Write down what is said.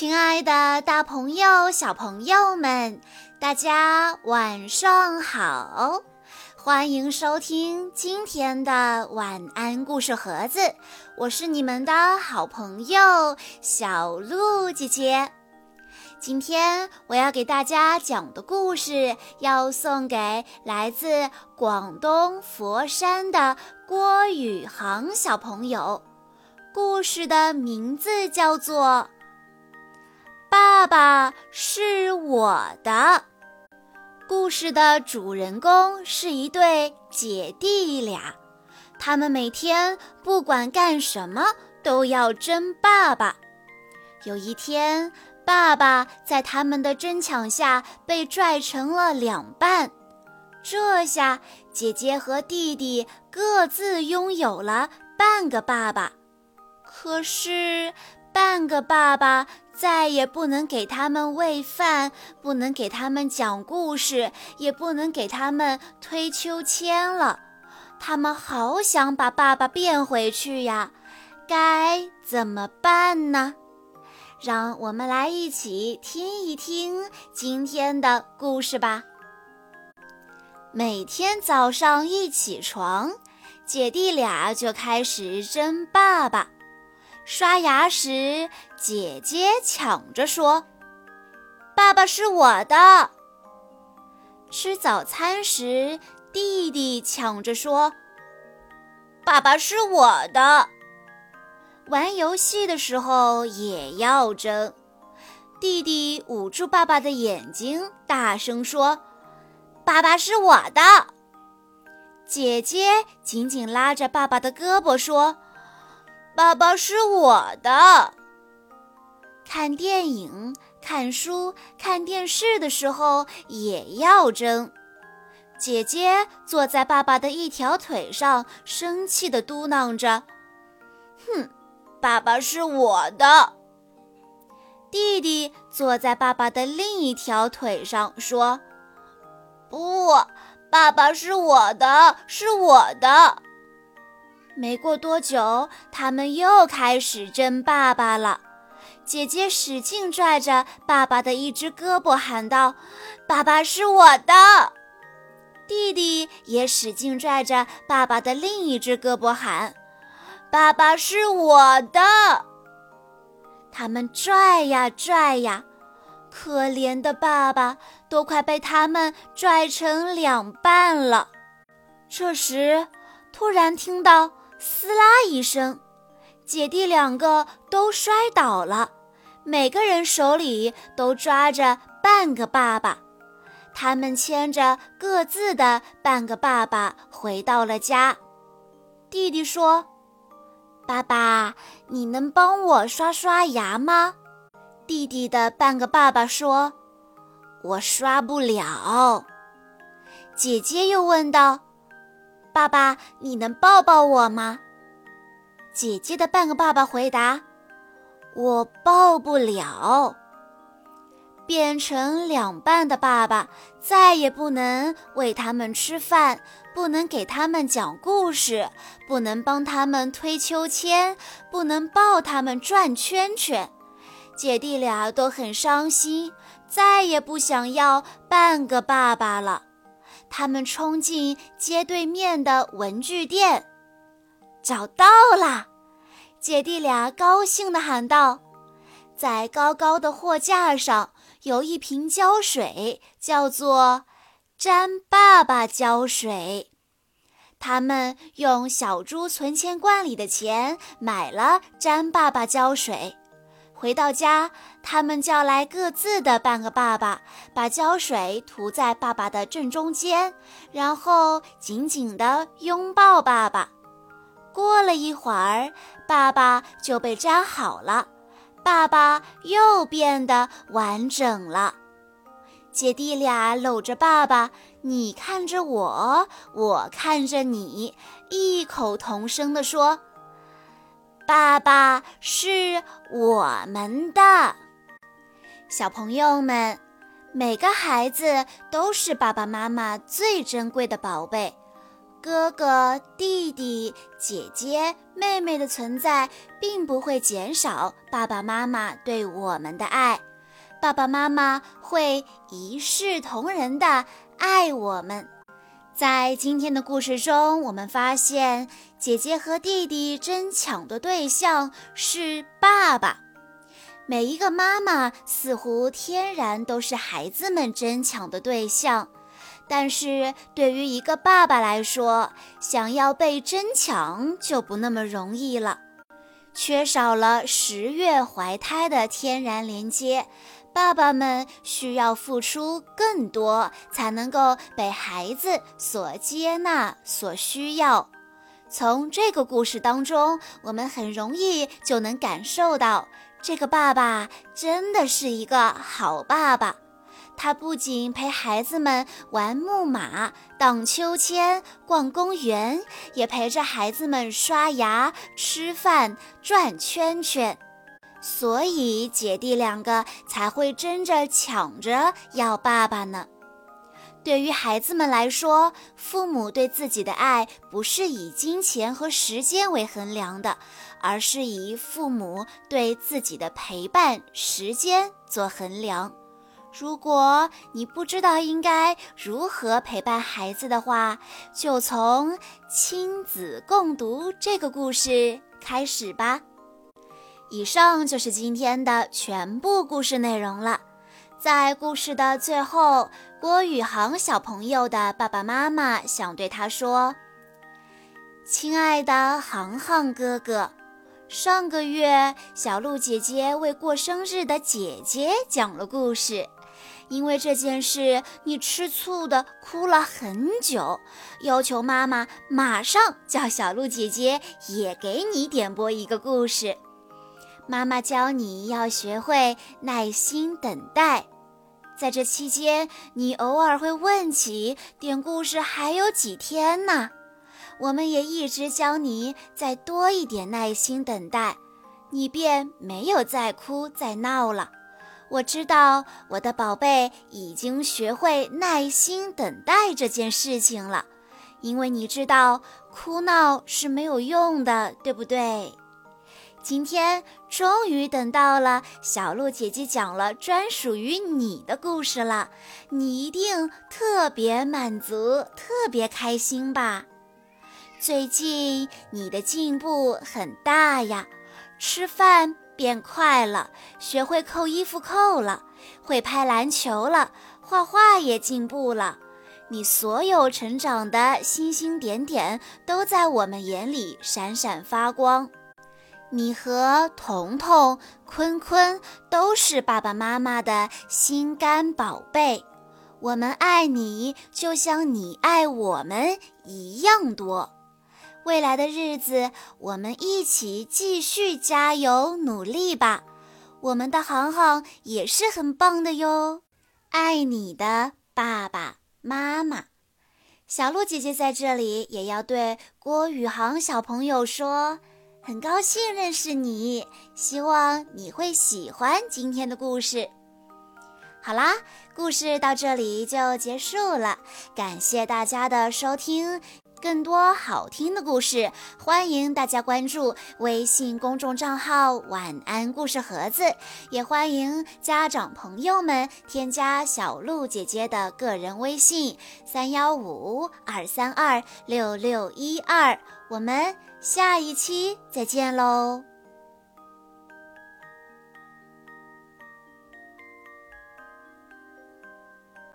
亲爱的，大朋友、小朋友们，大家晚上好！欢迎收听今天的晚安故事盒子，我是你们的好朋友小鹿姐姐。今天我要给大家讲的故事，要送给来自广东佛山的郭宇航小朋友。故事的名字叫做。爸爸是我的。故事的主人公是一对姐弟俩，他们每天不管干什么都要争爸爸。有一天，爸爸在他们的争抢下被拽成了两半，这下姐姐和弟弟各自拥有了半个爸爸。可是。半个爸爸再也不能给他们喂饭，不能给他们讲故事，也不能给他们推秋千了。他们好想把爸爸变回去呀，该怎么办呢？让我们来一起听一听今天的故事吧。每天早上一起床，姐弟俩就开始争爸爸。刷牙时，姐姐抢着说：“爸爸是我的。”吃早餐时，弟弟抢着说：“爸爸是我的。”玩游戏的时候也要争。弟弟捂住爸爸的眼睛，大声说：“爸爸是我的。”姐姐紧紧拉着爸爸的胳膊说。爸爸是我的。看电影、看书、看电视的时候也要争。姐姐坐在爸爸的一条腿上，生气地嘟囔着：“哼，爸爸是我的。”弟弟坐在爸爸的另一条腿上，说：“不，爸爸是我的，是我的。”没过多久，他们又开始争爸爸了。姐姐使劲拽着爸爸的一只胳膊，喊道：“爸爸是我的！”弟弟也使劲拽着爸爸的另一只胳膊，喊：“爸爸是我的！”他们拽呀拽呀，可怜的爸爸都快被他们拽成两半了。这时，突然听到。撕啦一声，姐弟两个都摔倒了，每个人手里都抓着半个爸爸。他们牵着各自的半个爸爸回到了家。弟弟说：“爸爸，你能帮我刷刷牙吗？”弟弟的半个爸爸说：“我刷不了。”姐姐又问道。爸爸，你能抱抱我吗？姐姐的半个爸爸回答：“我抱不了。”变成两半的爸爸再也不能喂他们吃饭，不能给他们讲故事，不能帮他们推秋千，不能抱他们转圈圈。姐弟俩都很伤心，再也不想要半个爸爸了。他们冲进街对面的文具店，找到了！姐弟俩高兴地喊道：“在高高的货架上有一瓶胶水，叫做‘粘爸爸胶水’。他们用小猪存钱罐里的钱买了粘爸爸胶水。”回到家，他们叫来各自的半个爸爸，把胶水涂在爸爸的正中间，然后紧紧地拥抱爸爸。过了一会儿，爸爸就被粘好了，爸爸又变得完整了。姐弟俩搂着爸爸，你看着我，我看着你，异口同声地说。爸爸是我们的小朋友们，每个孩子都是爸爸妈妈最珍贵的宝贝。哥哥、弟弟、姐姐、妹妹的存在，并不会减少爸爸妈妈对我们的爱。爸爸妈妈会一视同仁的爱我们。在今天的故事中，我们发现姐姐和弟弟争抢的对象是爸爸。每一个妈妈似乎天然都是孩子们争抢的对象。但是对于一个爸爸来说，想要被争抢就不那么容易了。缺少了十月怀胎的天然连接，爸爸们需要付出更多，才能够被孩子所接纳、所需要。从这个故事当中，我们很容易就能感受到，这个爸爸真的是一个好爸爸。他不仅陪孩子们玩木马、荡秋千、逛公园，也陪着孩子们刷牙、吃饭、转圈圈，所以姐弟两个才会争着抢着要爸爸呢。对于孩子们来说，父母对自己的爱不是以金钱和时间为衡量的，而是以父母对自己的陪伴时间做衡量。如果你不知道应该如何陪伴孩子的话，就从亲子共读这个故事开始吧。以上就是今天的全部故事内容了。在故事的最后，郭宇航小朋友的爸爸妈妈想对他说：“亲爱的航航哥哥。”上个月，小鹿姐姐为过生日的姐姐讲了故事。因为这件事，你吃醋的哭了很久，要求妈妈马上叫小鹿姐姐也给你点播一个故事。妈妈教你要学会耐心等待，在这期间，你偶尔会问起点故事还有几天呢？我们也一直教你再多一点耐心等待，你便没有再哭再闹了。我知道我的宝贝已经学会耐心等待这件事情了，因为你知道哭闹是没有用的，对不对？今天终于等到了小鹿姐姐讲了专属于你的故事了，你一定特别满足，特别开心吧？最近你的进步很大呀，吃饭变快了，学会扣衣服扣了，会拍篮球了，画画也进步了。你所有成长的星星点点都在我们眼里闪闪发光。你和彤彤、坤坤都是爸爸妈妈的心肝宝贝，我们爱你，就像你爱我们一样多。未来的日子，我们一起继续加油努力吧！我们的航航也是很棒的哟，爱你的爸爸妈妈。小鹿姐姐在这里也要对郭宇航小朋友说，很高兴认识你，希望你会喜欢今天的故事。好啦，故事到这里就结束了，感谢大家的收听。更多好听的故事，欢迎大家关注微信公众账号“晚安故事盒子”，也欢迎家长朋友们添加小鹿姐姐的个人微信：三幺五二三二六六一二。我们下一期再见喽！